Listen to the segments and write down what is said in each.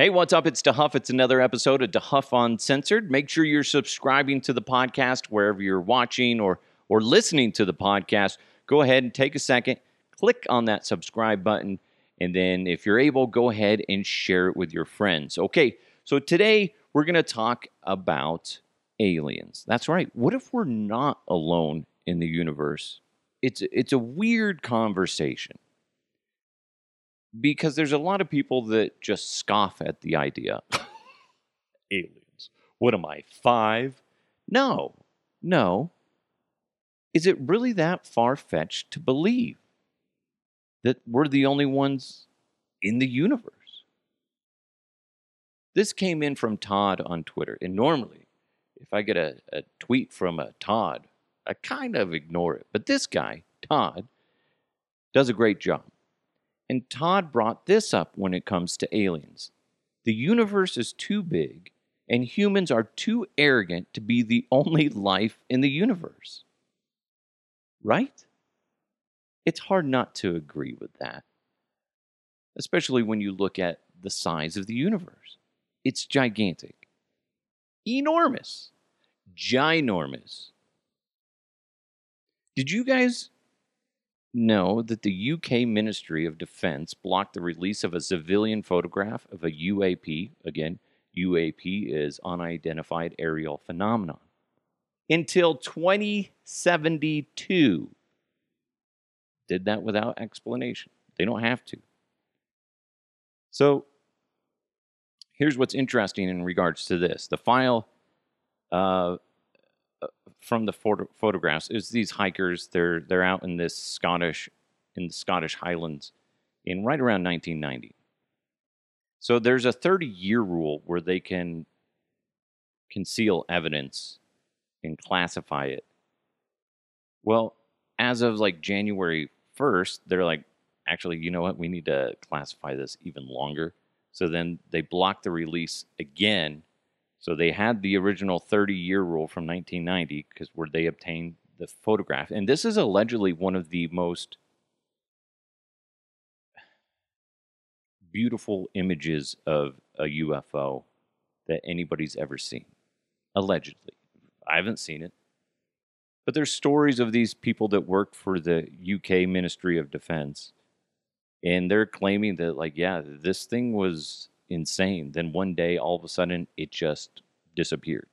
Hey, what's up? It's DeHuff. It's another episode of DeHuff Uncensored. Make sure you're subscribing to the podcast wherever you're watching or or listening to the podcast. Go ahead and take a second, click on that subscribe button, and then if you're able, go ahead and share it with your friends. Okay, so today we're going to talk about aliens. That's right. What if we're not alone in the universe? It's it's a weird conversation because there's a lot of people that just scoff at the idea. aliens. What am I, five? No, no. Is it really that far fetched to believe that we're the only ones in the universe? This came in from Todd on Twitter. And normally, if I get a, a tweet from a Todd, I kind of ignore it. But this guy, Todd, does a great job. And Todd brought this up when it comes to aliens. The universe is too big, and humans are too arrogant to be the only life in the universe. Right? It's hard not to agree with that, especially when you look at the size of the universe. It's gigantic, enormous, ginormous. Did you guys know that the UK Ministry of Defense blocked the release of a civilian photograph of a UAP? Again, UAP is unidentified aerial phenomenon. Until 2072. Did that without explanation. They don't have to. So, here's what's interesting in regards to this the file uh, Uh, from the photo- photographs is these hikers. They're they're out in this Scottish in the Scottish Highlands in right around 1990. So there's a 30 year rule where they can conceal evidence and classify it. Well, as of like January 1st, they're like, actually, you know what? We need to classify this even longer. So then they block the release again so they had the original 30 year rule from 1990 because where they obtained the photograph. And this is allegedly one of the most beautiful images of a UFO that anybody's ever seen. Allegedly. I haven't seen it. But there's stories of these people that work for the UK Ministry of Defense. And they're claiming that, like, yeah, this thing was insane. Then one day, all of a sudden, it just disappeared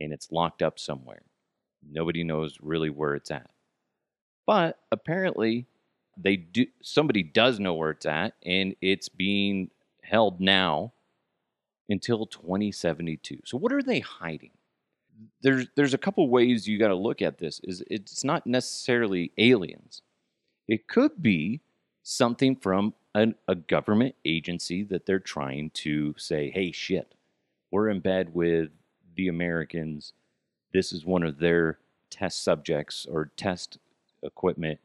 and it's locked up somewhere. Nobody knows really where it's at. But apparently, they do. Somebody does know where it's at, and it's being held now until 2072. So, what are they hiding? There's there's a couple ways you got to look at this. Is it's not necessarily aliens. It could be something from an, a government agency that they're trying to say, hey, shit, we're in bed with the Americans. This is one of their test subjects or test equipment.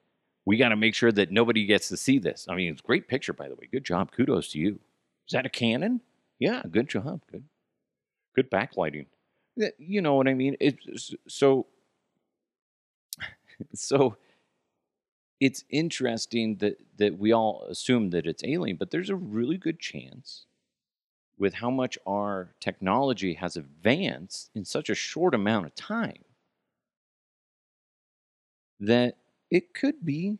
We got to make sure that nobody gets to see this. I mean, it's a great picture, by the way. Good job. Kudos to you. Is that a Canon? Yeah, good job. Good, good backlighting. Eh, you know what I mean? It's so. So it's interesting that that we all assume that it's alien, but there's a really good chance with how much our technology has advanced in such a short amount of time that it could be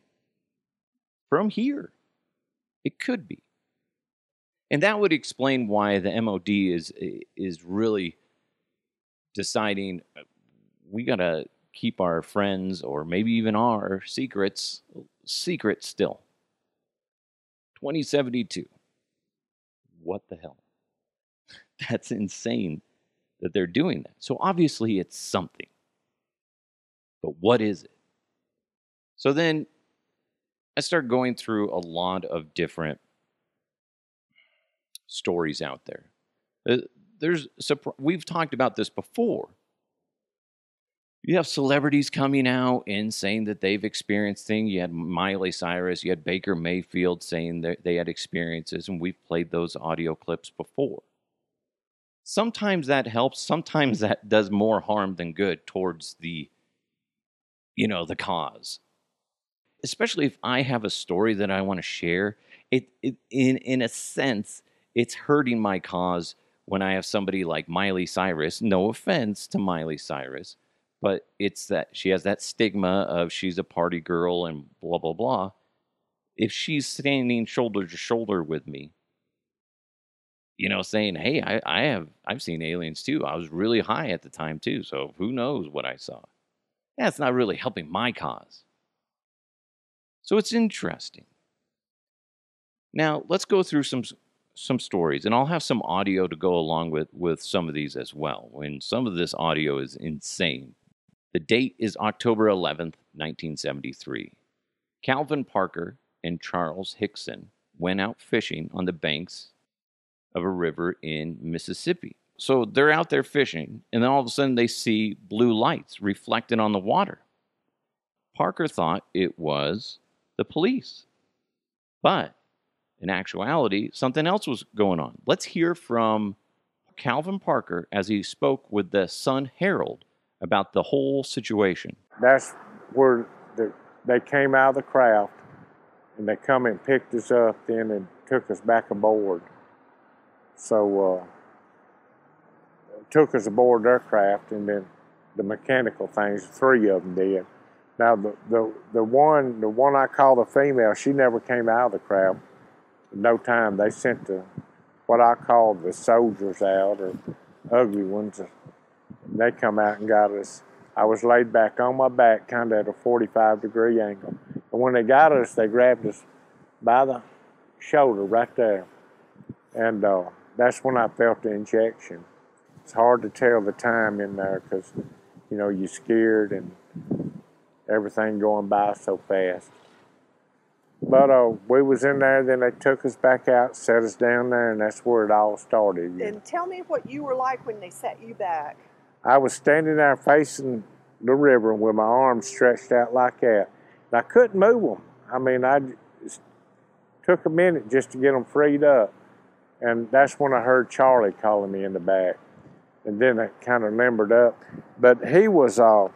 from here. It could be. And that would explain why the MOD is is really deciding uh, we got to keep our friends or maybe even our secrets secret still. 2072. What the hell? That's insane that they're doing that. So obviously it's something. But what is it? So then I start going through a lot of different stories out there. Uh, there's we've talked about this before you have celebrities coming out and saying that they've experienced things. You had Miley Cyrus, you had Baker Mayfield saying that they had experiences, and we've played those audio clips before. Sometimes that helps, sometimes that does more harm than good towards the, you know, the cause. Especially if I have a story that I want to share, it, it in in a sense, it's hurting my cause when I have somebody like Miley Cyrus. No offense to Miley Cyrus, but it's that she has that stigma of she's a party girl and blah, blah, blah. If she's standing shoulder to shoulder with me, you know, saying, "Hey, I, I have I've seen aliens too. I was really high at the time too, so who knows what I saw." That's not really helping my cause. So it's interesting. Now let's go through some some stories, and I'll have some audio to go along with with some of these as well. When some of this audio is insane. The date is October 11th, 1973. Calvin Parker and Charles Hickson went out fishing on the banks of a river in Mississippi. So they're out there fishing, and then all of a sudden they see blue lights reflected on the water. Parker thought it was the police. But in actuality, something else was going on. Let's hear from Calvin Parker as he spoke with the Sun Herald about the whole situation. That's where the, they came out of the craft and they come and picked us up then and took us back aboard. So uh, took us aboard their craft and then the mechanical things, three of them did. Now the, the, the one the one I call the female, she never came out of the craft. no time they sent the what I call the soldiers out or ugly ones. They come out and got us. I was laid back on my back, kind of at a 45 degree angle. And when they got us, they grabbed us by the shoulder right there. And uh, that's when I felt the injection. It's hard to tell the time in there because, you know, you're scared and everything going by so fast. But uh, we was in there, then they took us back out, set us down there, and that's where it all started. And tell me what you were like when they set you back. I was standing there facing the river with my arms stretched out like that. And I couldn't move them. I mean, I took a minute just to get them freed up. And that's when I heard Charlie calling me in the back. And then I kind of limbered up. But he was uh,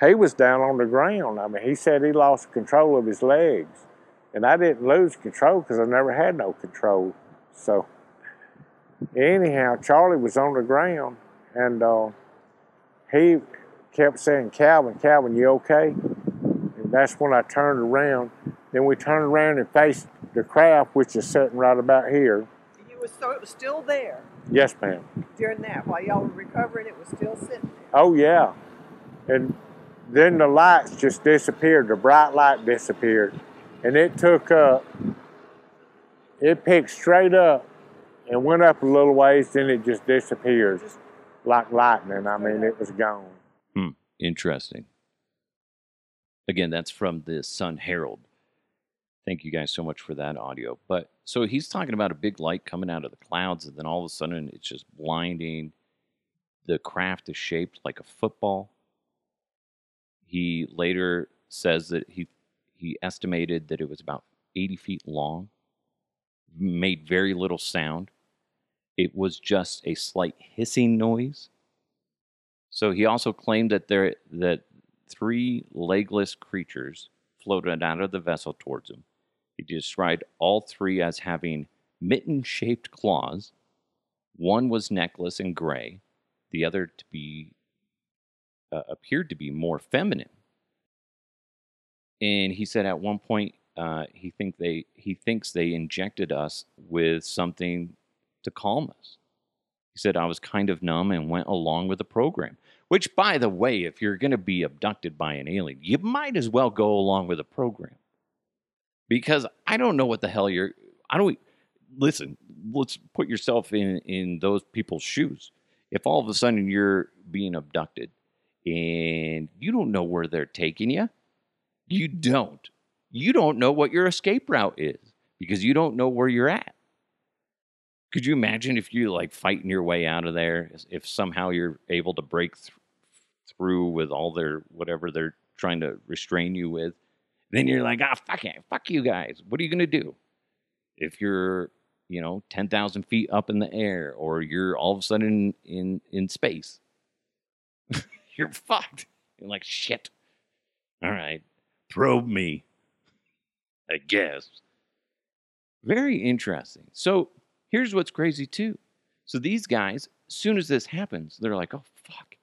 he was down on the ground. I mean, he said he lost control of his legs. And I didn't lose control because I never had no control. So anyhow, Charlie was on the ground and uh, he kept saying, Calvin, Calvin, you okay? And that's when I turned around. Then we turned around and faced the craft, which is sitting right about here. You was so it was still there Yes, ma'am. during that while y'all were recovering. It was still sitting there. Oh, yeah. And then the lights just disappeared. The bright light disappeared. And it took up, it picked straight up and went up a little ways, then it just disappeared Just like lightning. I mean, it was gone. Hmm. Interesting. Again, that's from the Sun Herald. Thank you guys so much for that audio. But so he's talking about a big light coming out of the clouds, and then all of a sudden it's just blinding. The craft is shaped like a football. He later says that he he estimated that it was about 80 feet long, made very little sound. It was just a slight hissing noise. So he also claimed that there that three legless creatures floated out of the vessel towards him. He described all three as having mitten-shaped claws. One was necklace and gray, the other to be uh, appeared to be more feminine. And he said at one point uh, he think they he thinks they injected us with something to calm us. He said I was kind of numb and went along with the program. Which, by the way, if you're going to be abducted by an alien, you might as well go along with the program. Because I don't know what the hell you're. I don't. Listen, let's put yourself in in those people's shoes. If all of a sudden you're being abducted and you don't know where they're taking you, you don't. You don't know what your escape route is because you don't know where you're at. Could you imagine if you like fighting your way out of there? If somehow you're able to break th- through with all their whatever they're trying to restrain you with, then you're like, ah, fuck it, fuck you guys. What are you gonna do? If you're, you know, ten thousand feet up in the air, or you're all of a sudden in in space, you're fucked. You're like shit. All right, probe me. I guess. Very interesting. So Here's what's crazy too. So these guys, as soon as this happens, they're like, oh, fuck.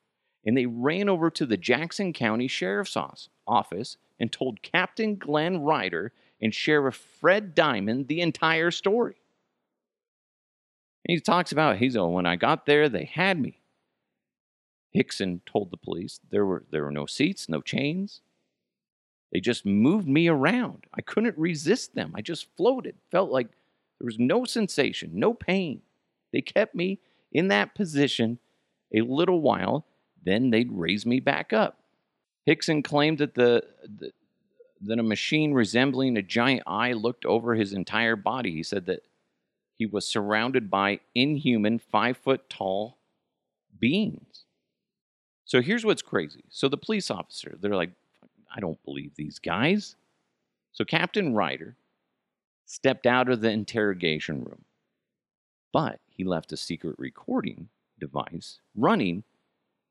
And they ran over to the Jackson County Sheriff's Office and told Captain Glenn Ryder and Sheriff Fred Diamond the entire story. And he talks about, he's oh, when I got there, they had me. Hickson told the police there were there were no seats, no chains. They just moved me around. I couldn't resist them. I just floated. Felt like there was no sensation, no pain. They kept me in that position a little while, then they'd raise me back up. Hickson claimed that the, the that a machine resembling a giant eye looked over his entire body. He said that he was surrounded by inhuman, five foot tall beings. So here's what's crazy. So the police officer, they're like, I don't believe these guys. So Captain Ryder stepped out of the interrogation room, but he left a secret recording device running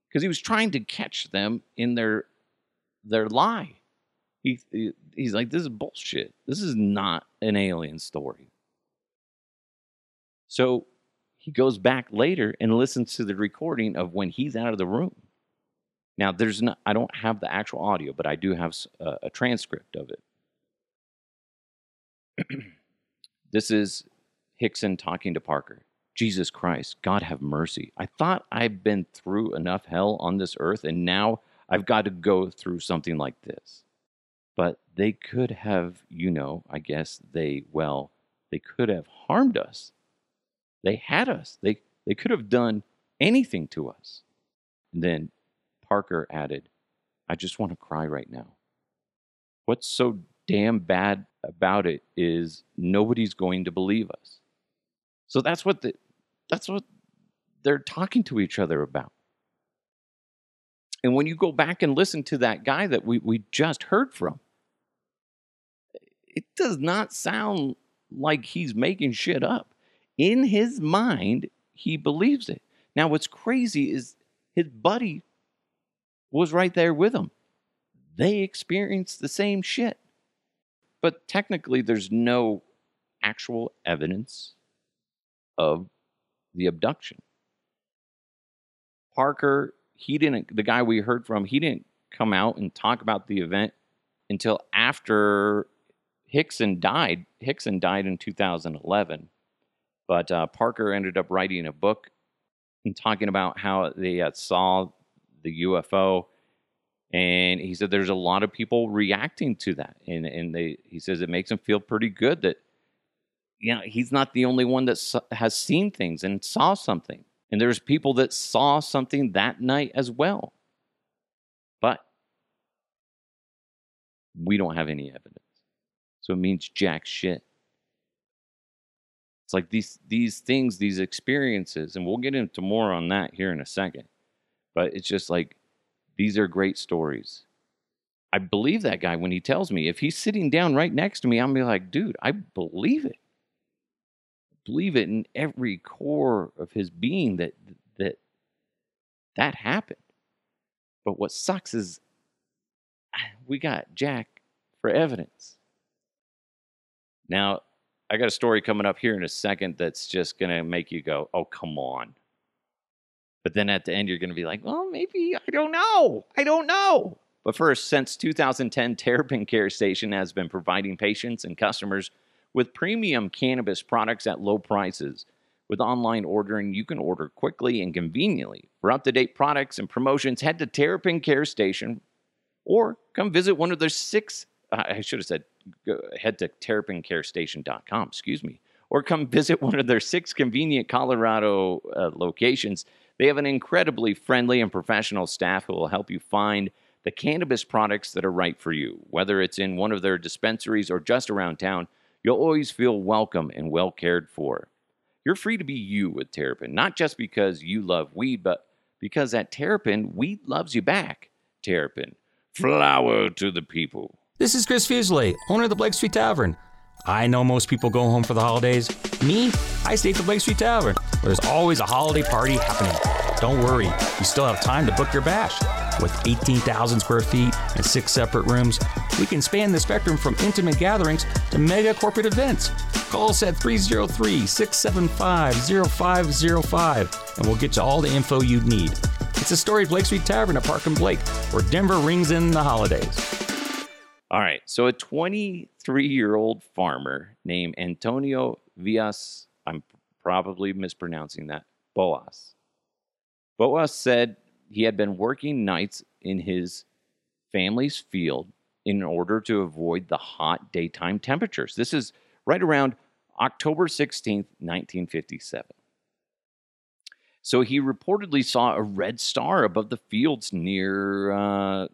because he was trying to catch them in their their lie. He, he he's like, this is bullshit. This is not an alien story. So he goes back later and listens to the recording of when he's out of the room. Now, there's not, I don't have the actual audio, but I do have a, uh, a transcript of it. this is Hickson talking to Parker. Jesus Christ, God have mercy. I thought I've been through enough hell on this earth, and now I've got to go through something like this. But they could have, you know, I guess they, well, they could have harmed us. They had us. They, they could have done anything to us. And then Parker added, I just want to cry right now. What's so damn bad about it is nobody's going to believe us. So that's what the, that's what they're talking to each other about. And when you go back and listen to that guy that we, we just heard from, it does not sound like he's making shit up. In his mind, he believes it. Now, what's crazy is his buddy was right there with him. They experienced the same shit. But technically, there's no actual evidence of the abduction. Parker, he didn't, the guy we heard from, he didn't come out and talk about the event until after Hickson died. Hickson died in 2011. But uh, Parker ended up writing a book and talking about how they uh, saw the UFO. And he said there's a lot of people reacting to that. And, and they, he says it makes him feel pretty good that, you know, he's not the only one that has seen things and saw something. And there's people that saw something that night as well. But we don't have any evidence. So it means jack shit. It's like these these things, these experiences, and we'll get into more on that here in a second. But it's just like these are great stories. I believe that guy when he tells me. If he's sitting down right next to me, I'm be like, dude, I believe it. I believe it in every core of his being that that that happened. But what sucks is ah, we got Jack for evidence. Now, I got a story coming up here in a second that's just going to make you go, oh, come on. But then at the end, you're going to be like, well, maybe, I don't know. I don't know. But first, since 2010, Terrapin Care Station has been providing patients and customers with premium cannabis products at low prices. With online ordering, you can order quickly and conveniently. For up to date products and promotions, head to Terrapin Care Station or come visit one of their six, I should have said, go, head to terrapincarestation.com, excuse me, or come visit one of their six convenient Colorado uh, locations they have an incredibly friendly and professional staff who will help you find the cannabis products that are right for you. Whether it's in one of their dispensaries or just around town, you'll always feel welcome and well cared for. You're free to be you with Terrapin, not just because you love weed, but because at Terrapin, weed loves you back. Terrapin, flower to the people. This is Chris Fuselier, owner of the Blake Street Tavern. I know most people go home for the holidays. Me, I stay at the Blake Street Tavern, where there's always a holiday party happening. Don't worry, you still have time to book your bash. With 18,000 square feet and six separate rooms, we can span the spectrum from intimate gatherings to mega corporate events. Call us at 303 675 0505 and we'll get you all the info you need. It's a story of Blake Street Tavern at Park and Blake, where Denver rings in the holidays. All right. So a 23 year old farmer named Antonio Villas, I'm probably mispronouncing that, Boas. Boas said he had been working nights in his family's field in order to avoid the hot daytime temperatures. This is right around October 16th, 1957. So he reportedly saw a red star above the fields near uh,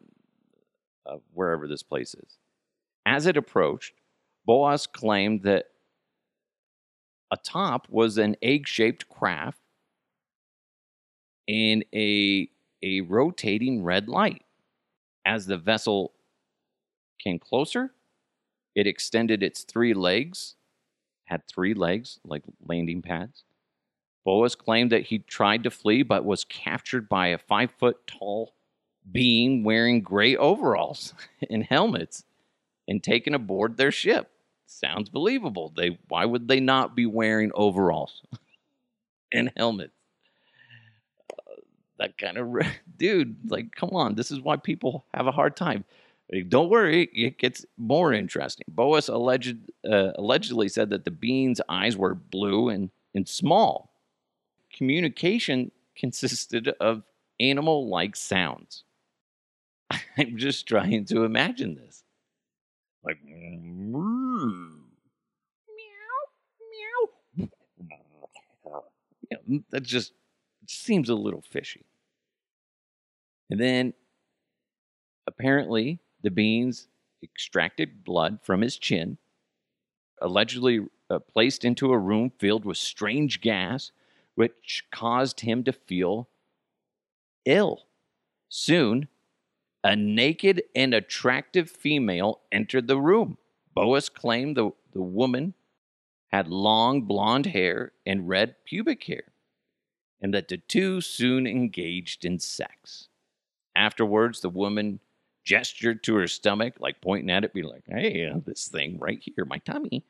uh, wherever this place is. As it approached, Boas claimed that atop was an egg shaped craft and a, a rotating red light. As the vessel came closer, it extended its three legs, had three legs like landing pads. Boas claimed that he tried to flee but was captured by a five foot tall being wearing gray overalls and helmets and taken aboard their ship. Sounds believable. They why would they not be wearing overalls and helmets? That kind of dude, like, come on. This is why people have a hard time. Don't worry, it gets more interesting. Boas alleged, uh, allegedly said that the being's eyes were blue and, and small. Communication consisted of animal like sounds. I'm just trying to imagine this. Like, meow, meow. Yeah, that just seems a little fishy. And then apparently the beans extracted blood from his chin, allegedly uh, placed into a room filled with strange gas, which caused him to feel ill. Soon, a naked and attractive female entered the room. Boas claimed the, the woman had long blonde hair and red pubic hair, and that the two soon engaged in sex. Afterwards, the woman gestured to her stomach, like pointing at it, be like, hey, uh, this thing right here, my tummy.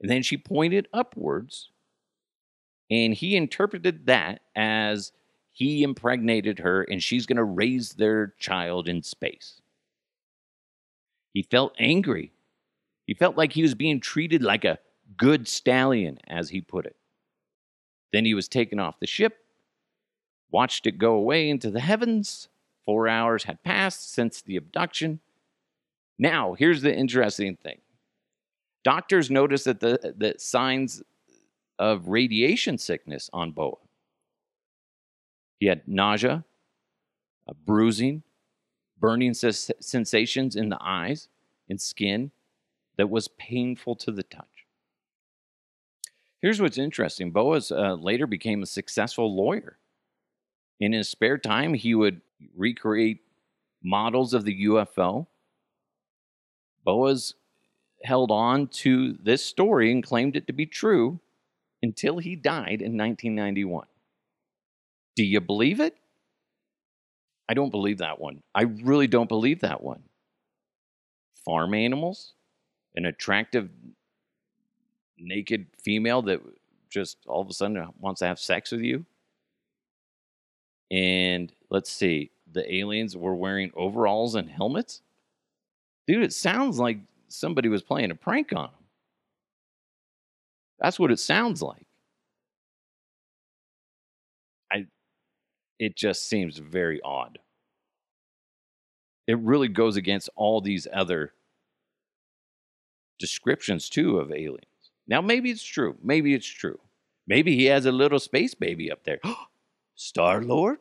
And then she pointed upwards, and he interpreted that as he impregnated her and she's going to raise their child in space. He felt angry. He felt like he was being treated like a good stallion, as he put it. Then he was taken off the ship, watched it go away into the heavens, Four hours had passed since the abduction. Now, here's the interesting thing doctors noticed that the, the signs of radiation sickness on Boa. He had nausea, bruising, burning ses- sensations in the eyes and skin that was painful to the touch. Here's what's interesting Boas uh, later became a successful lawyer. In his spare time, he would recreate models of the UFO. Boas held on to this story and claimed it to be true until he died in 1991. Do you believe it? I don't believe that one. I really don't believe that one. Farm animals? An attractive naked female that just all of a sudden wants to have sex with you? and let's see, the aliens were wearing overalls and helmets. Dude, it sounds like somebody was playing a prank on them. That's what it sounds like. It just seems very odd. It really goes against all these other descriptions too of aliens. Now maybe it's true. Maybe it's true. Maybe he has a little space baby up there. Star Lord?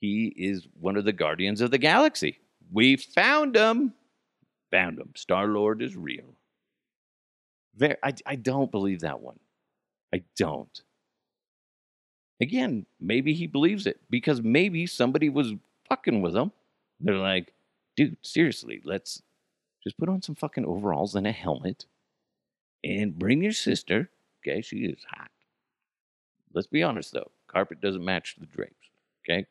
He is one of the guardians of the galaxy. We found him. Found him. Star Lord is real. Very, I, I don't believe that one. I don't. Again, maybe he believes it because maybe somebody was fucking with him. They're like, dude, seriously, let's just put on some fucking overalls and a helmet and bring your sister. Okay, she is hot. Let's be honest though carpet doesn't match the drapes. Okay.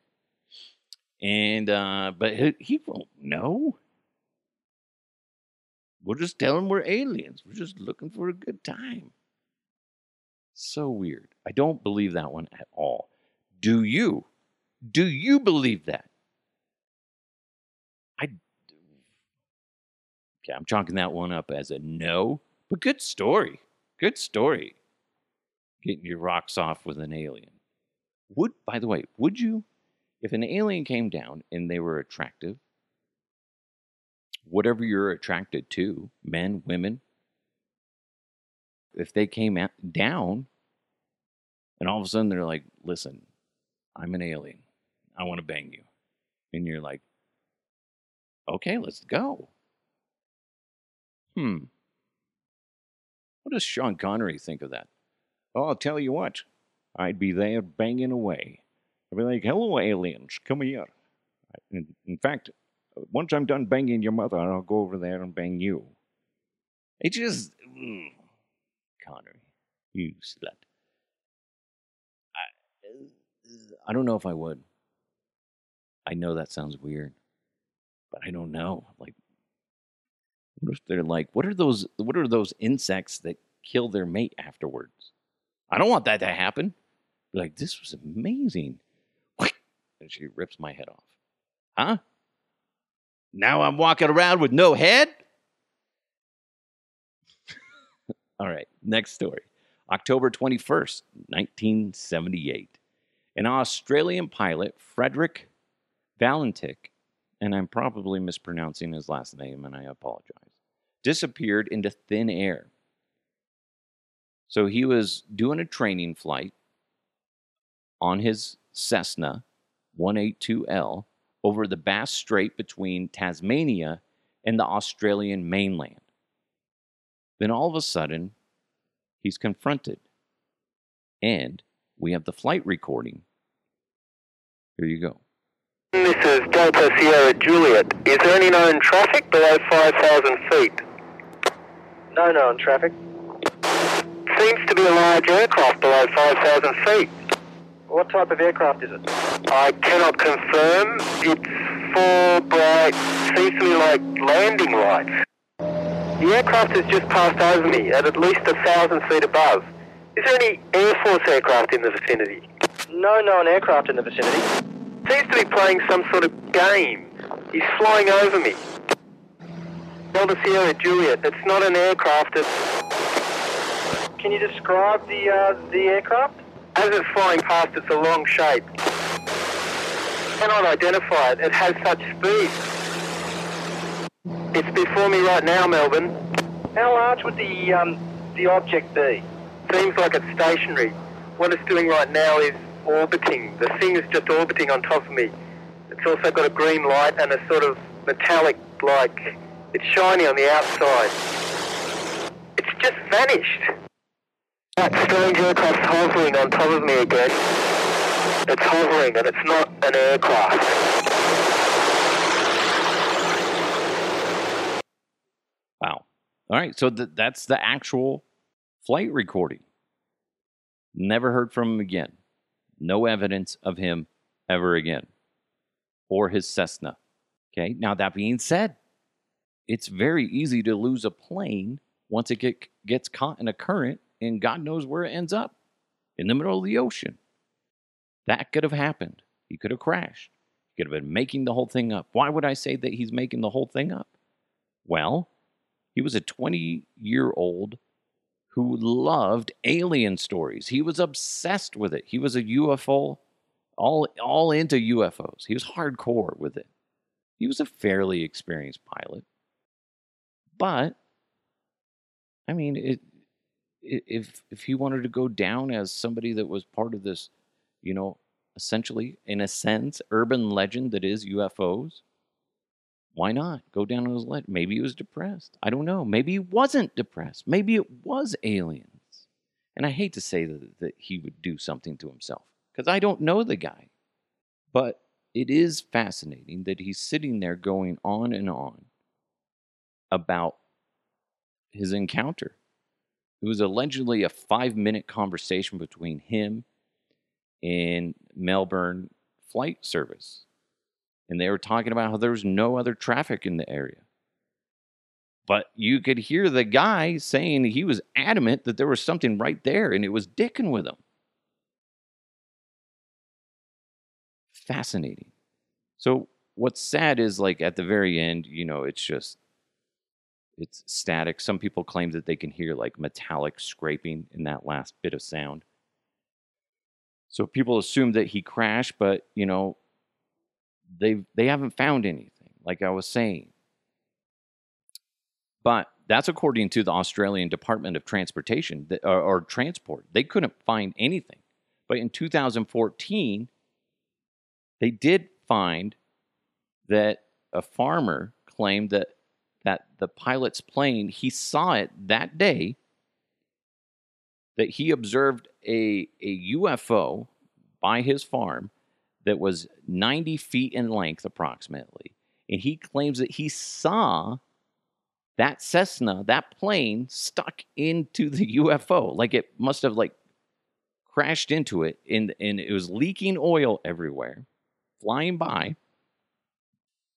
And, uh, but he, he won't know. We'll just tell him we're aliens. We're just looking for a good time. So weird. I don't believe that one at all. Do you? Do you believe that? I. Okay, I'm chalking that one up as a no, but good story. Good story. Getting your rocks off with an alien. Would, by the way, would you, if an alien came down and they were attractive, whatever you're attracted to, men, women, if they came at, down and all of a sudden they're like, listen, I'm an alien. I want to bang you. And you're like, okay, let's go. Hmm. What does Sean Connery think of that? Oh, I'll tell you what, I'd be there banging away. I'd be like, hello, aliens, come here. In, fact, once I'm done banging your mother, I'll go over there and bang you. It just, Connery, you slut. I, uh, I don't know if I would. I know that sounds weird, but I don't know. Like, what if they're like, what are those? What are those insects that kill their mate afterwards? I don't want that to happen. Like, this was amazing. And she rips my head off. Huh? Now I'm walking around with no head? All right, next story. October 21st, 1978. An Australian pilot, Frederick Valentich, and I'm probably mispronouncing his last name and I apologize, disappeared into thin air. So he was doing a training flight on his Cessna 182L over the Bass Strait between Tasmania and the Australian mainland. Then all of a sudden, he's confronted. And we have the flight recording. Here you go. This is Delta Sierra Juliet. Is there any known traffic below 5,000 feet? No known traffic. Seems to be a large aircraft below 5,000 feet. What type of aircraft is it? I cannot confirm. It's four bright, seems to me like landing lights. The aircraft has just passed over me at at least a thousand feet above. Is there any Air Force aircraft in the vicinity? No known aircraft in the vicinity. Seems to be playing some sort of game. He's flying over me. Delta Sierra Juliet. It's not an aircraft. It's. Can you describe the uh, the aircraft? As it's flying past, it's a long shape. Cannot identify it. It has such speed. It's before me right now, Melbourne. How large would the um, the object be? Seems like it's stationary. What it's doing right now is orbiting. The thing is just orbiting on top of me. It's also got a green light and a sort of metallic, like it's shiny on the outside. It's just vanished. That strange aircraft's hovering on top of me again. It's hovering and it's not an aircraft. All right. So th- that's the actual flight recording. Never heard from him again. No evidence of him ever again or his Cessna. Okay. Now, that being said, it's very easy to lose a plane once it get, gets caught in a current and God knows where it ends up in the middle of the ocean. That could have happened. He could have crashed. He could have been making the whole thing up. Why would I say that he's making the whole thing up? Well, he was a 20 year old who loved alien stories. He was obsessed with it. He was a UFO, all, all into UFOs. He was hardcore with it. He was a fairly experienced pilot. But, I mean, it, if if he wanted to go down as somebody that was part of this, you know, essentially in a sense urban legend that is UFOs, why not go down as legend? Maybe he was depressed. I don't know. Maybe he wasn't depressed. Maybe it was aliens. And I hate to say that, that he would do something to himself because I don't know the guy. But it is fascinating that he's sitting there going on and on about his encounter. It was allegedly a five minute conversation between him and Melbourne flight service. And they were talking about how there was no other traffic in the area. But you could hear the guy saying he was adamant that there was something right there and it was dicking with him. Fascinating. So, what's sad is like at the very end, you know, it's just it's static. Some people claim that they can hear like metallic scraping in that last bit of sound. So people assume that he crashed, but you know, they they haven't found anything, like I was saying. But that's according to the Australian Department of Transportation or, or Transport. They couldn't find anything. But in 2014, they did find that a farmer claimed that that the pilot's plane he saw it that day that he observed a, a UFO by his farm that was 90 feet in length approximately and he claims that he saw that Cessna that plane stuck into the UFO like it must have like crashed into it and and it was leaking oil everywhere flying by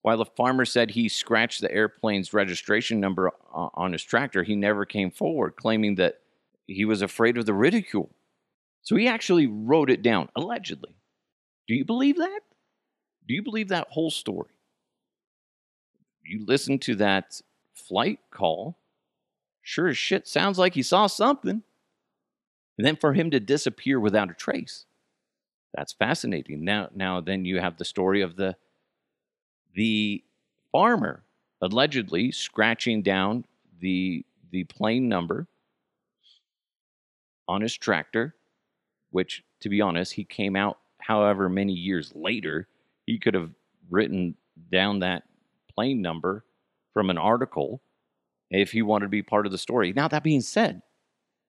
while the farmer said he scratched the airplane's registration number on his tractor, he never came forward, claiming that he was afraid of the ridicule. So he actually wrote it down, allegedly. Do you believe that? Do you believe that whole story? You listen to that flight call, sure as shit sounds like he saw something. And then for him to disappear without a trace. That's fascinating. Now now then you have the story of the the farmer allegedly scratching down the the plane number on his tractor, which to be honest, he came out however many years later, he could have written down that plane number from an article if he wanted to be part of the story. Now that being said,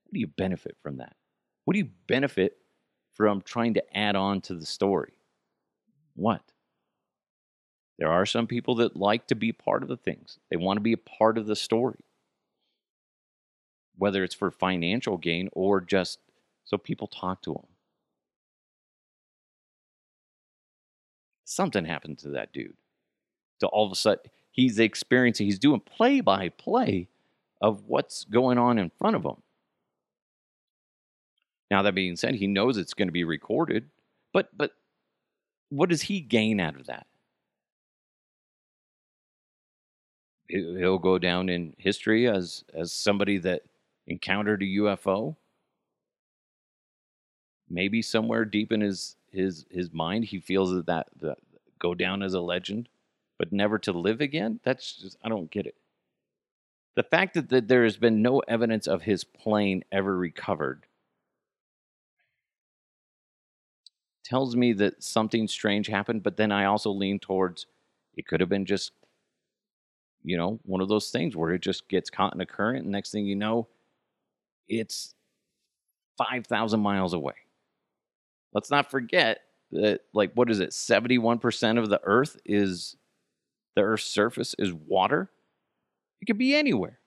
what do you benefit from that? What do you benefit from trying to add on to the story? What? There are some people that like to be part of the things, they want to be a part of the story, whether it's for financial gain or just so people talk to them. Something happened to that dude. So all of a sudden, he's experiencing, he's doing play by play of what's going on in front of him. Now, that being said, he knows it's going to be recorded, but but what does he gain out of that? he'll go down in history as as somebody that encountered a UFO. Maybe somewhere deep in his his his mind, he feels that that, go down as a legend, but never to live again. That's just I don't get it. The fact that, that there has been no evidence of his plane ever recovered tells me that something strange happened, but then I also lean towards it could have been just you know, one of those things where it just gets caught in a current, and next thing you know, it's 5,000 miles away. Let's not forget that, like, what is it? 71% of the earth is the earth's surface is water. It could be anywhere.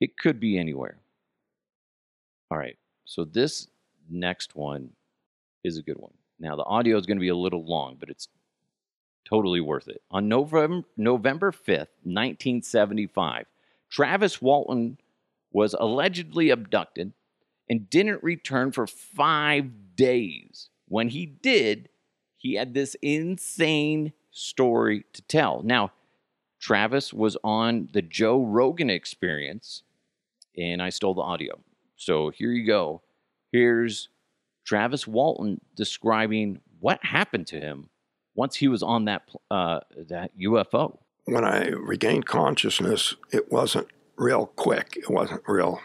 It could be anywhere. All right. So, this next one is a good one. Now, the audio is going to be a little long, but it's Totally worth it. On November, November 5th, 1975, Travis Walton was allegedly abducted and didn't return for five days. When he did, he had this insane story to tell. Now, Travis was on the Joe Rogan experience, and I stole the audio. So here you go. Here's Travis Walton describing what happened to him once he was on that uh, that UFO. When I regained consciousness, it wasn't real quick. It wasn't real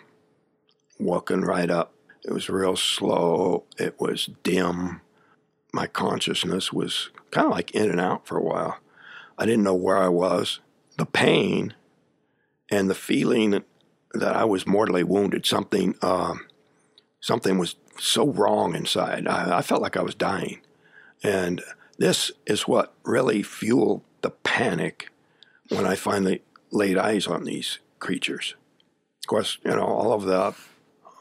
walking right up. It was real slow. It was dim. My consciousness was kind of like in and out for a while. I didn't know where I was. The pain and the feeling that I was mortally wounded. Something, uh, something was so wrong inside. I, I felt like I was dying, and this is what really fueled the panic when I finally laid eyes on these creatures. Of course, you know, all of the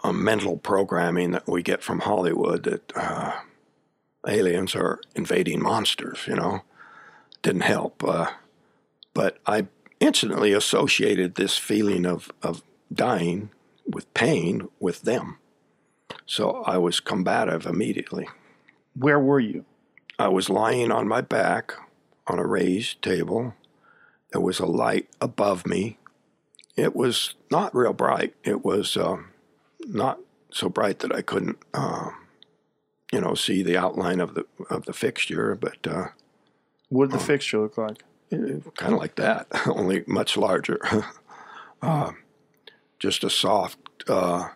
uh, mental programming that we get from Hollywood that uh, aliens are invading monsters, you know, didn't help. Uh, but I instantly associated this feeling of, of dying with pain with them. So I was combative immediately. Where were you? I was lying on my back on a raised table. There was a light above me. It was not real bright. It was um, not so bright that I couldn't, uh, you know, see the outline of the of the fixture, but uh, What did the fixture look like? kind of like that, only much larger. uh, just a soft uh,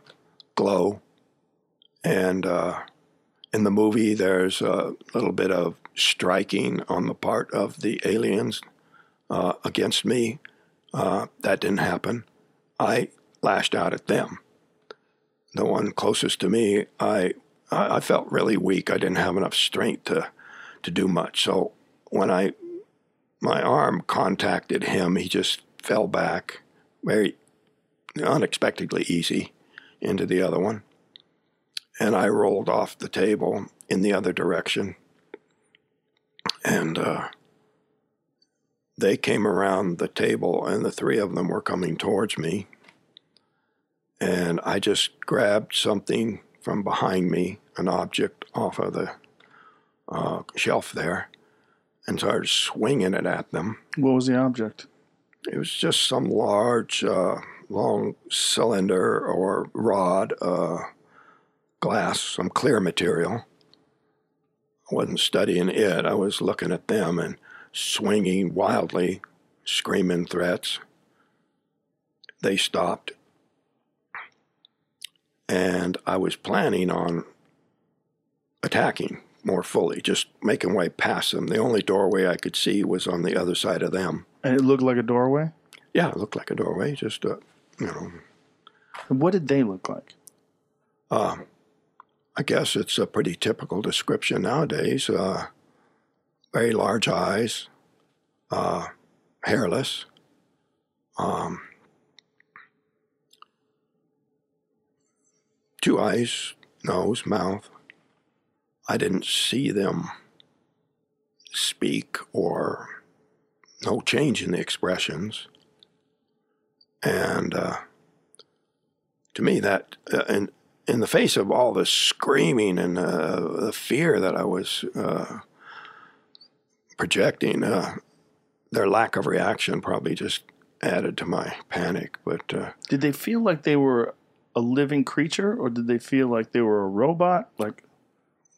glow. And uh, in the movie, there's a little bit of striking on the part of the aliens uh, against me. Uh, that didn't happen. I lashed out at them. The one closest to me, I I felt really weak. I didn't have enough strength to to do much. So when I my arm contacted him, he just fell back very unexpectedly easy into the other one. And I rolled off the table in the other direction. And uh, they came around the table, and the three of them were coming towards me. And I just grabbed something from behind me, an object off of the uh, shelf there, and started swinging it at them. What was the object? It was just some large, uh, long cylinder or rod, uh, glass, some clear material. I wasn't studying it, I was looking at them and swinging wildly, screaming threats. They stopped. And I was planning on attacking more fully, just making way past them. The only doorway I could see was on the other side of them. And it looked like a doorway? Yeah, it looked like a doorway, just, uh, you know, And what did they look like? uh, I guess it's a pretty typical description nowadays. Uh, very large eyes, uh, hairless, um, two eyes, nose, mouth. I didn't see them speak or no change in the expressions. And uh, to me, that uh, in in the face of all the screaming and uh, the fear that I was uh, projecting, uh, their lack of reaction probably just added to my panic. But uh, Did they feel like they were a living creature or did they feel like they were a robot? Like,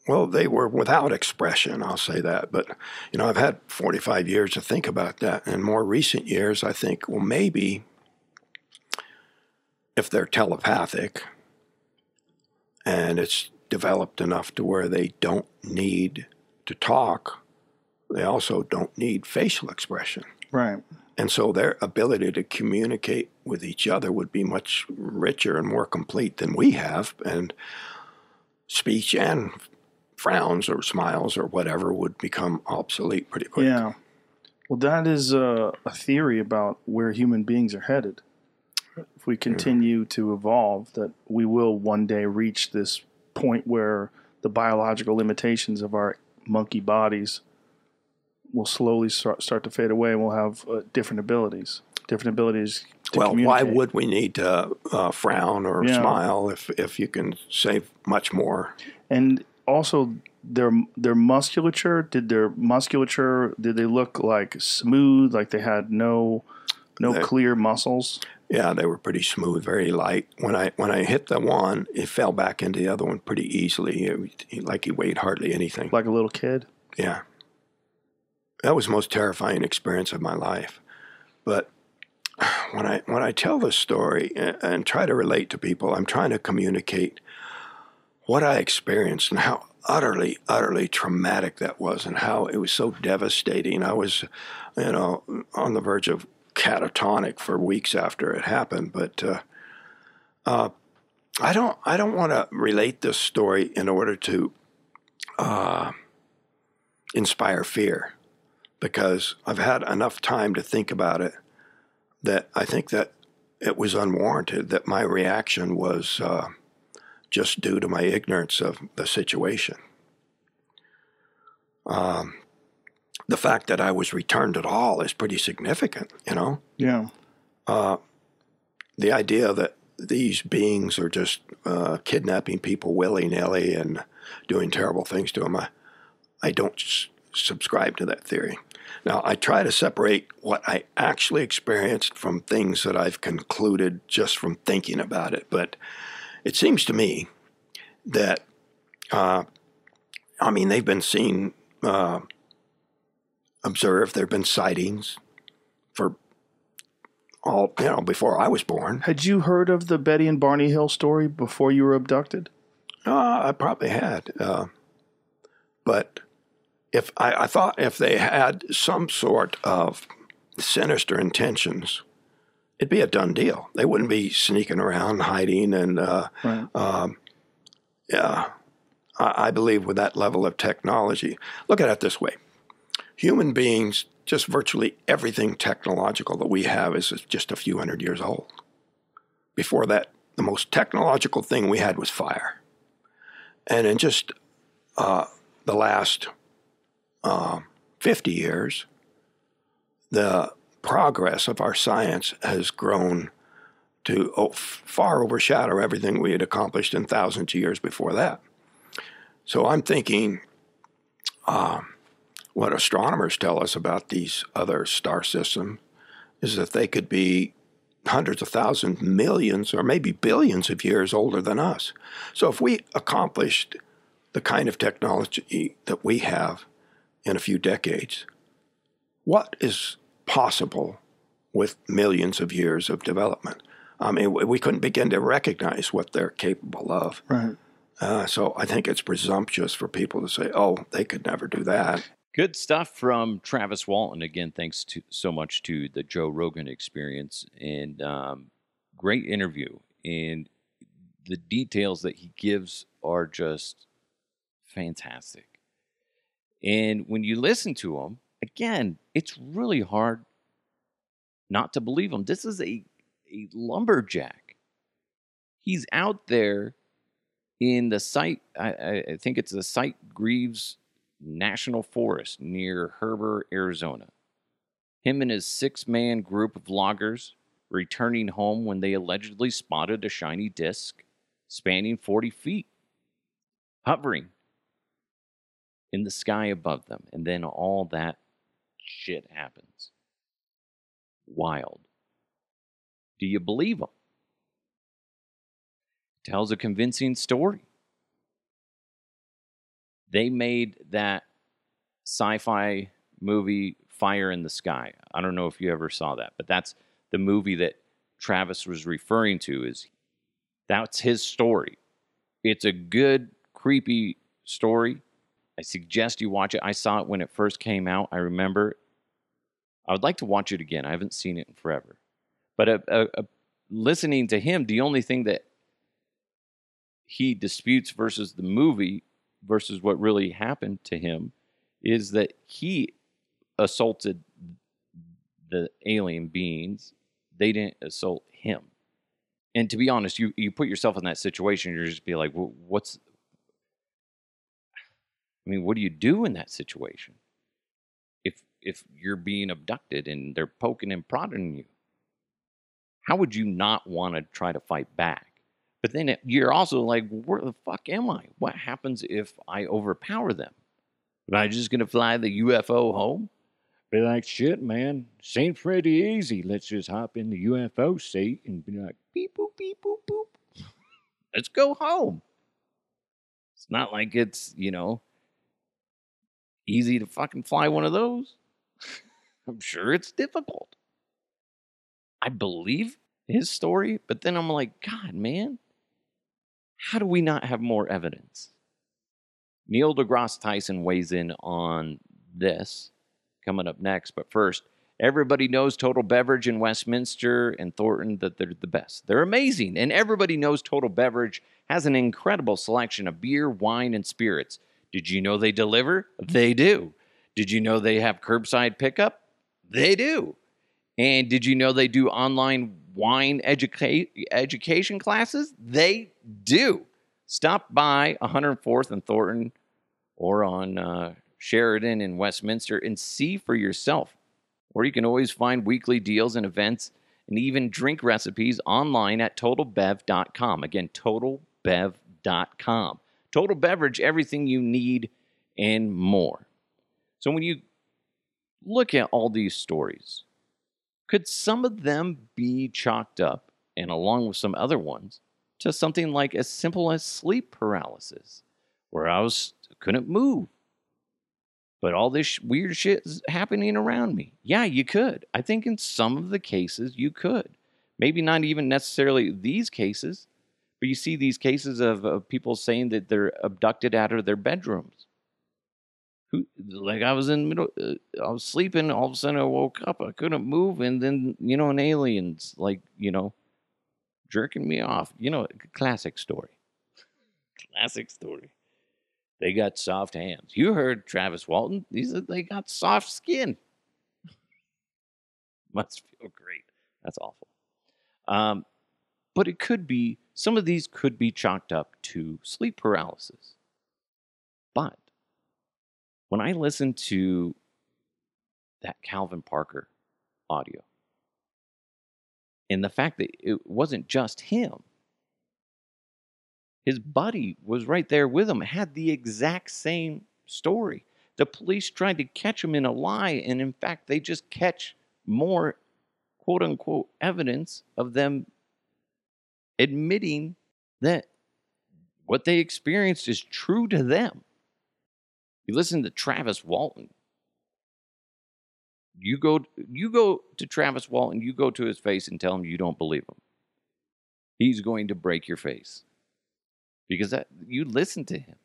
well, they were without expression. I'll say that. But you know, I've had 45 years to think about that. In more recent years, I think, well, maybe if they're telepathic and it's developed enough to where they don't need to talk, they also don't need facial expression. right. And so their ability to communicate with each other would be much richer and more complete than we have. And speech and frowns or smiles or whatever would become obsolete pretty quick. Yeah. Well, that is uh, a theory about where human beings are headed. If we continue to evolve, that we will one day reach this point where the biological limitations of our monkey bodies will slowly start, start to fade away and we'll have uh, different abilities. Different abilities Well, why would we need to uh, frown or Yeah. smile if, if you can say much more? And also their their musculature, did their musculature did they look like smooth, like they had no no They- clear muscles? Yeah, they were pretty smooth, very light. When I when I hit the one, it fell back into the other one pretty easily, it, like he weighed hardly anything. Like a little kid? Yeah. That was the most terrifying experience of my life. But when I when I tell this story and, and try to relate to people, I'm trying to communicate what I experienced and how utterly, utterly traumatic that was and how it was so devastating. I was, you know, on the verge of catatonic for weeks after it happened. But uh, uh, I don't I don't want to relate this story in order to uh, inspire fear because I've had enough time to think about it that I think that it was unwarranted, that my reaction was uh, just due to my ignorance of the situation. Um, the fact that I was returned at all is pretty significant, you know? Yeah. Uh, the idea that these beings are just uh, kidnapping people willy nilly and doing terrible things to them, I, I don't s- subscribe to that theory. Now, I try to separate what I actually experienced from things that I've concluded just from thinking about it. But it seems to me that, uh, I mean, they've been seen, uh, observed, there have been sightings for all, you know, before I was born. Had you heard of the Betty and Barney Hill story before you were abducted? Uh, I probably had. Uh, but if I, I thought if they had some sort of sinister intentions, it'd be a done deal. They wouldn't be sneaking around, hiding, and uh, Right. um, yeah, I, I believe with that level of technology. Look at it this way: human beings, just virtually everything technological that we have is just a few hundred years old. Before that, the most technological thing we had was fire. And in just uh, the last uh, 50 years, the progress of our science has grown to oh, far overshadow everything we had accomplished in thousands of years before that. So I'm thinking um, what astronomers tell us about these other star systems is that they could be hundreds of thousands, millions, or maybe billions of years older than us. So if we accomplished the kind of technology that we have in a few decades, what is possible with millions of years of development? I mean, we couldn't begin to recognize what they're capable of. Right. Uh, so I think it's presumptuous for people to say, "Oh, they could never do that." Good stuff from Travis Walton. Again, thanks to so much to the Joe Rogan experience and um, great interview. And the details that he gives are just fantastic. And when you listen to him, again, it's really hard not to believe him. This is a, a lumberjack. He's out there in the site, I, I- think it's the site Greaves National Forest near Heber, Arizona. Him and his six man group of loggers returning home when they allegedly spotted a shiny disc spanning 40 feet, hovering in the sky above them. And then all that shit happens. Wild. Do you believe him? Tells a convincing story they made that sci-fi movie Fire in the Sky. I don't know if you ever saw that, but that's the movie that Travis was referring to is that's his story. It's a good creepy story. I suggest you watch it. I saw it when it first came out. I remember I would like to watch it again. I haven't seen it in forever. But uh, uh, uh, listening to him, the only thing that he disputes versus the movie versus what really happened to him is that he assaulted the alien beings. They didn't assault him. And to be honest, you, you put yourself in that situation, you're just be like, well, what's, I mean, what do you do in that situation? If, if you're being abducted and they're poking and prodding you, how would you not want to try to fight back? But then it, you're also like, where the fuck am I? What happens if I overpower them? Am I just gonna fly the UFO home? Be like, shit, man, seems pretty easy. Let's just hop in the UFO seat and be like, beep boop beep boop boop. Let's go home. It's not like it's you know easy to fucking fly one of those. I'm sure it's difficult. I believe his story, but then I'm like, God, man, how do we not have more evidence? Neil deGrasse Tyson weighs in on this coming up next. But first, everybody knows Total Beverage in Westminster and Thornton that they're the best. They're amazing. And everybody knows Total Beverage has an incredible selection of beer, wine, and spirits. Did you know they deliver? They do. Did you know they have curbside pickup? They do. And did you know they do online wine educa- education classes? They do. Stop by 104th and Thornton or on uh, Sheridan, and Westminster and see for yourself. Or you can always find weekly deals and events and even drink recipes online at totalbev.com. Again, totalbev.com. Total Beverage, everything you need and more. So when you look at all these stories, could some of them be chalked up, and along with some other ones, to something like as simple as sleep paralysis, where I was couldn't move, but all this weird shit is happening around me? Yeah, you could. I think in some of the cases you could. Maybe not even necessarily these cases, but you see these cases of, of people saying that they're abducted out of their bedrooms. Who, like I was in the middle, uh, I was sleeping. All of a sudden, I woke up. I couldn't move, and then you know, an alien's like you know, jerking me off. You know, classic story. classic story. They got soft hands. You heard Travis Walton. These are, they got soft skin. Must feel great. That's awful. Um, but it could be some of these could be chalked up to sleep paralysis. But when I listen to that Calvin Parker audio, and the fact that it wasn't just him, his buddy was right there with him, had the exact same story. The police tried to catch him in a lie, and in fact, they just catch more quote unquote evidence of them admitting that what they experienced is true to them. You listen to Travis Walton. You go you go to Travis Walton, you go to his face and tell him you don't believe him. He's going to break your face. Because that you listen to him.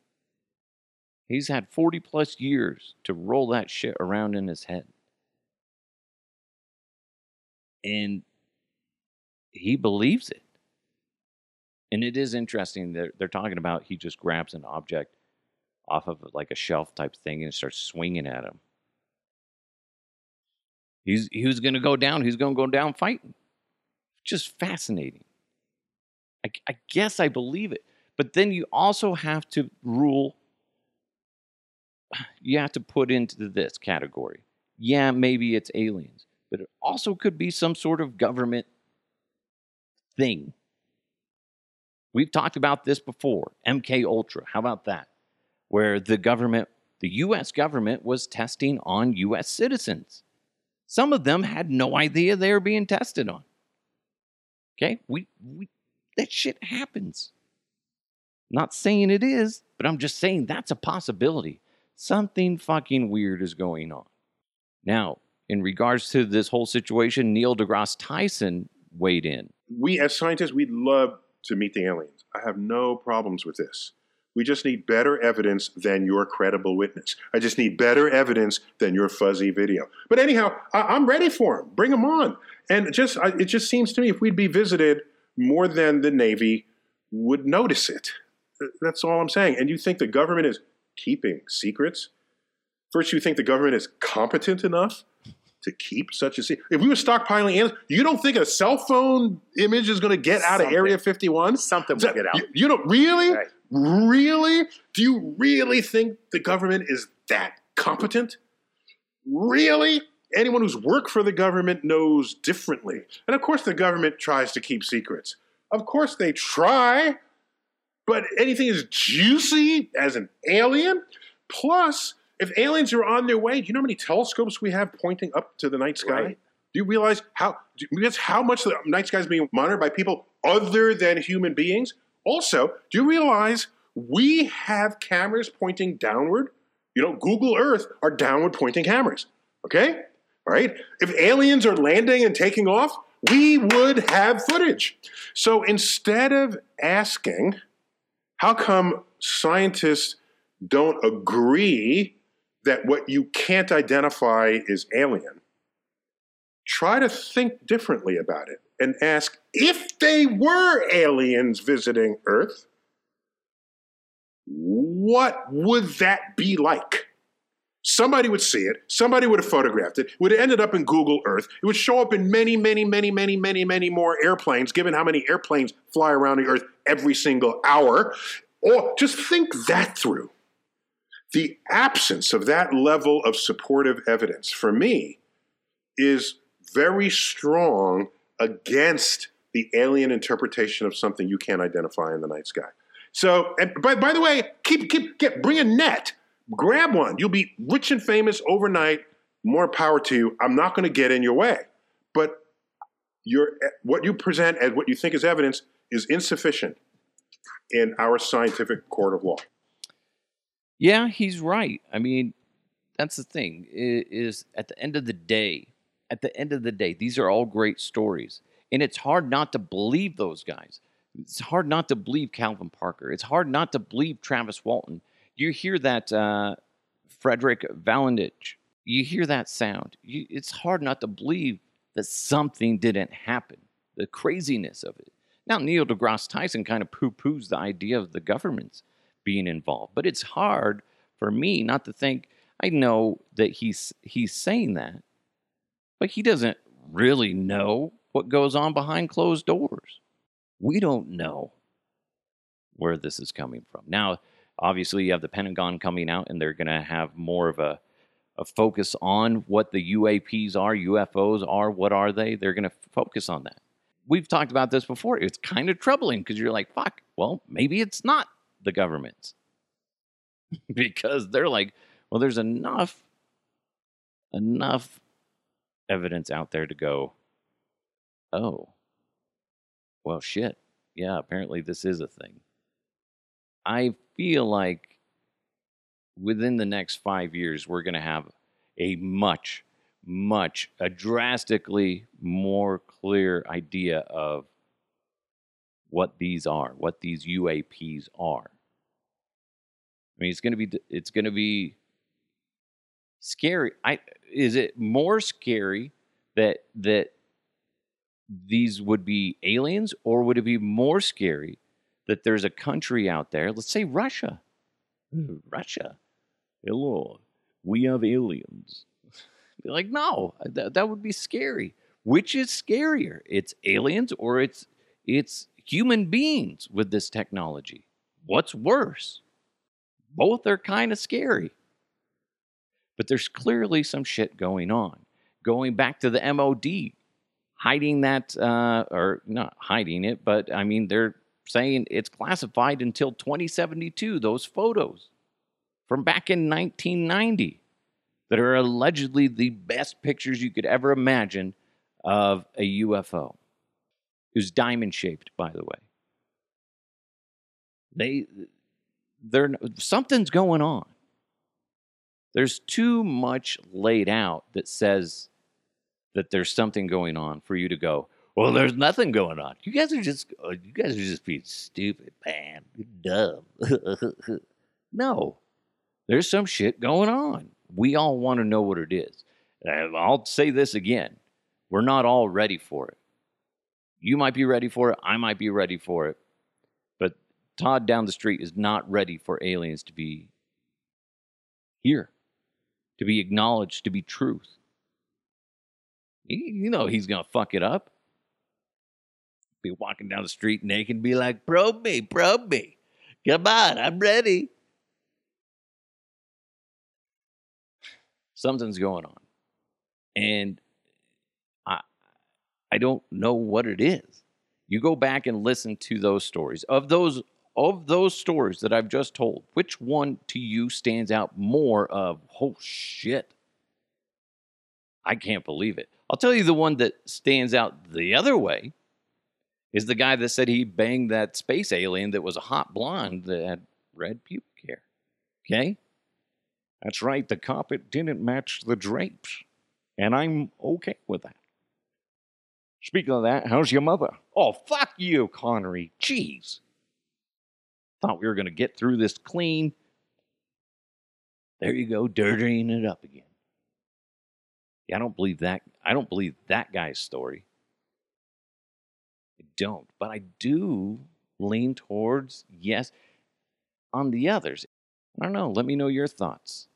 He's had 40 plus years to roll that shit around in his head. And he believes it. And it is interesting. They're, they're talking about he just grabs an object off of like a shelf type thing and starts swinging at him. He's he was going to go down. He's going to go down fighting. Just fascinating. I, I guess I believe it, but then you also have to rule. You have to put into this category. Yeah, maybe it's aliens, but it also could be some sort of government thing We've talked about this before. MK Ultra. How about that? Where the government, the US government was testing on US citizens. Some of them had no idea they were being tested on. Okay? We we that shit happens. Not saying it is, but I'm just saying that's a possibility. Something fucking weird is going on. Now, in regards to this whole situation, Neil deGrasse Tyson weighed in. We as scientists, we'd love to meet the aliens. I have no problems with this. We just need better evidence than your credible witness. I just need better evidence than your fuzzy video. But anyhow, I- am ready for them. Bring them on. And just I, it just seems to me if we'd be visited more than the Navy would notice it. That's all I'm saying. And you think the government is keeping secrets? First, you think the government is competent enough to keep such a secret? If we were stockpiling aliens, you don't think a cell phone image is going to get out Something. of Area 51? Something will get out. You, you don't really, Right. really? Do you really think the government is that competent? Really? Anyone who's worked for the government knows differently. And of course, the government tries to keep secrets. Of course, they try, but anything as juicy as an alien? Plus, if aliens are on their way, do you know how many telescopes we have pointing up to the night sky? Right. Do you realize how do you realize how much the night sky is being monitored by people other than human beings? Also, do you realize we have cameras pointing downward? You know, Google Earth are downward pointing cameras. Okay? All right? If aliens are landing and taking off, we would have footage. So instead of asking, how come scientists don't agree that what you can't identify is alien? Try to think differently about it and ask if they were aliens visiting Earth, what would that be like? Somebody would see it. Somebody would have photographed it. It would have ended up in Google Earth. It would show up in many, many, many, many, many, many more airplanes, given how many airplanes fly around the Earth every single hour. Or just think that through. The absence of that level of supportive evidence for me is very strong against the alien interpretation of something you can't identify in the night sky. So, and by, by the way, keep keep get bring a net, grab one. You'll be rich and famous overnight. More power to you. I'm not going to get in your way, but your what you present as what you think is evidence is insufficient in our scientific court of law. Yeah, he's right. I mean, that's the thing is at the end of the day, at the end of the day, these are all great stories. And it's hard not to believe those guys. It's hard not to believe Calvin Parker. It's hard not to believe Travis Walton. You hear that uh, Frederick Valentich. You hear that sound. You, it's hard not to believe that something didn't happen. The craziness of it. Now, Neil deGrasse Tyson kind of poo poos the idea of the government's being involved, but it's hard for me not to think. I know that he's he's saying that, but he doesn't really know what goes on behind closed doors. We don't know where this is coming from. Now, obviously, you have the Pentagon coming out, and they're going to have more of a a focus on what the UAPs are, UFOs are, what are they? They're going to focus on that. We've talked about this before. It's kind of troubling because you're like, fuck, well, maybe it's not the government's. because they're like, well, there's enough enough evidence out there to go, oh, well, shit. Yeah, apparently this is a thing. I feel like within the next five years, we're going to have a much, much, a drastically more clear idea of what these are, what these UAPs are. I mean, it's going to be, it's going to be scary. I is it more scary that that these would be aliens, or would it be more scary that there's a country out there, let's say Russia, hmm. Russia, hello, we have aliens. Be like, no, that, that would be scary. Which is scarier? It's aliens or it's it's human beings with this technology. What's worse? Both are kind of scary. But there's clearly some shit going on. Going back to the MOD, hiding that, uh, or not hiding it, but I mean, they're saying it's classified until 2072, those photos from back in 1990 that are allegedly the best pictures you could ever imagine of a UFO. It was diamond shaped, by the way. They, they're something's going on. There's too much laid out that says that there's something going on for you to go. Well, there's nothing going on. You guys are just, uh, you guys are just being stupid, man. You're dumb. no, there's some shit going on. We all want to know what it is. And I'll say this again we're not all ready for it. You might be ready for it. I might be ready for it. Todd down the street is not ready for aliens to be here, to be acknowledged, to be truth. You you know he's going to fuck it up. Be walking down the street naked and be like, probe me, probe me. Come on, I'm ready. Something's going on. And I I don't know what it is. You go back and listen to those stories. Of those of those stories that I've just told, which one to you stands out more of, oh shit. I can't believe it. I'll tell you the one that stands out the other way is the guy that said he banged that space alien that was a hot blonde that had red pubic hair. Okay? That's right, the carpet didn't match the drapes. And I'm okay with that. Speaking of that, how's your mother? Oh, fuck you, Connery. Jeez. Thought we were going to get through this clean. There you go, dirtying it up again. Yeah, I don't believe that. I don't believe that guy's story. I don't. But I do lean towards yes on the others. I don't know. Let me know your thoughts.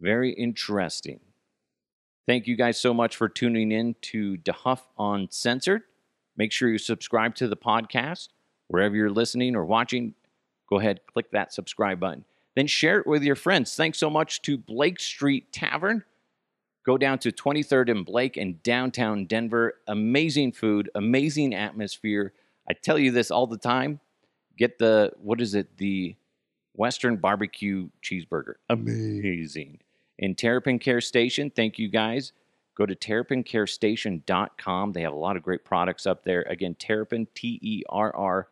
Very interesting. Thank you guys so much for tuning in to DeHuff Uncensored. Make sure you subscribe to the podcast wherever you're listening or watching. Go ahead, click that subscribe button. then share it with your friends. Thanks so much to Blake Street Tavern. Go down to 23rd and Blake in downtown Denver. Amazing food, amazing atmosphere. I tell you this all the time. Get the, what is it? The Western barbecue cheeseburger. Amazing. In Terrapin Care Station, thank you guys. Go to terrapincarestation.com. They have a lot of great products up there. Again, Terrapin, T E R R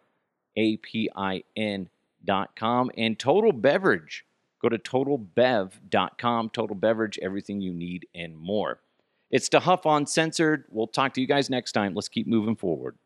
A P I N dot com. And Total Beverage. Go to totalbev.com. Total Beverage, everything you need and more. It's DeHuff Uncensored. We'll talk to you guys next time. Let's keep moving forward.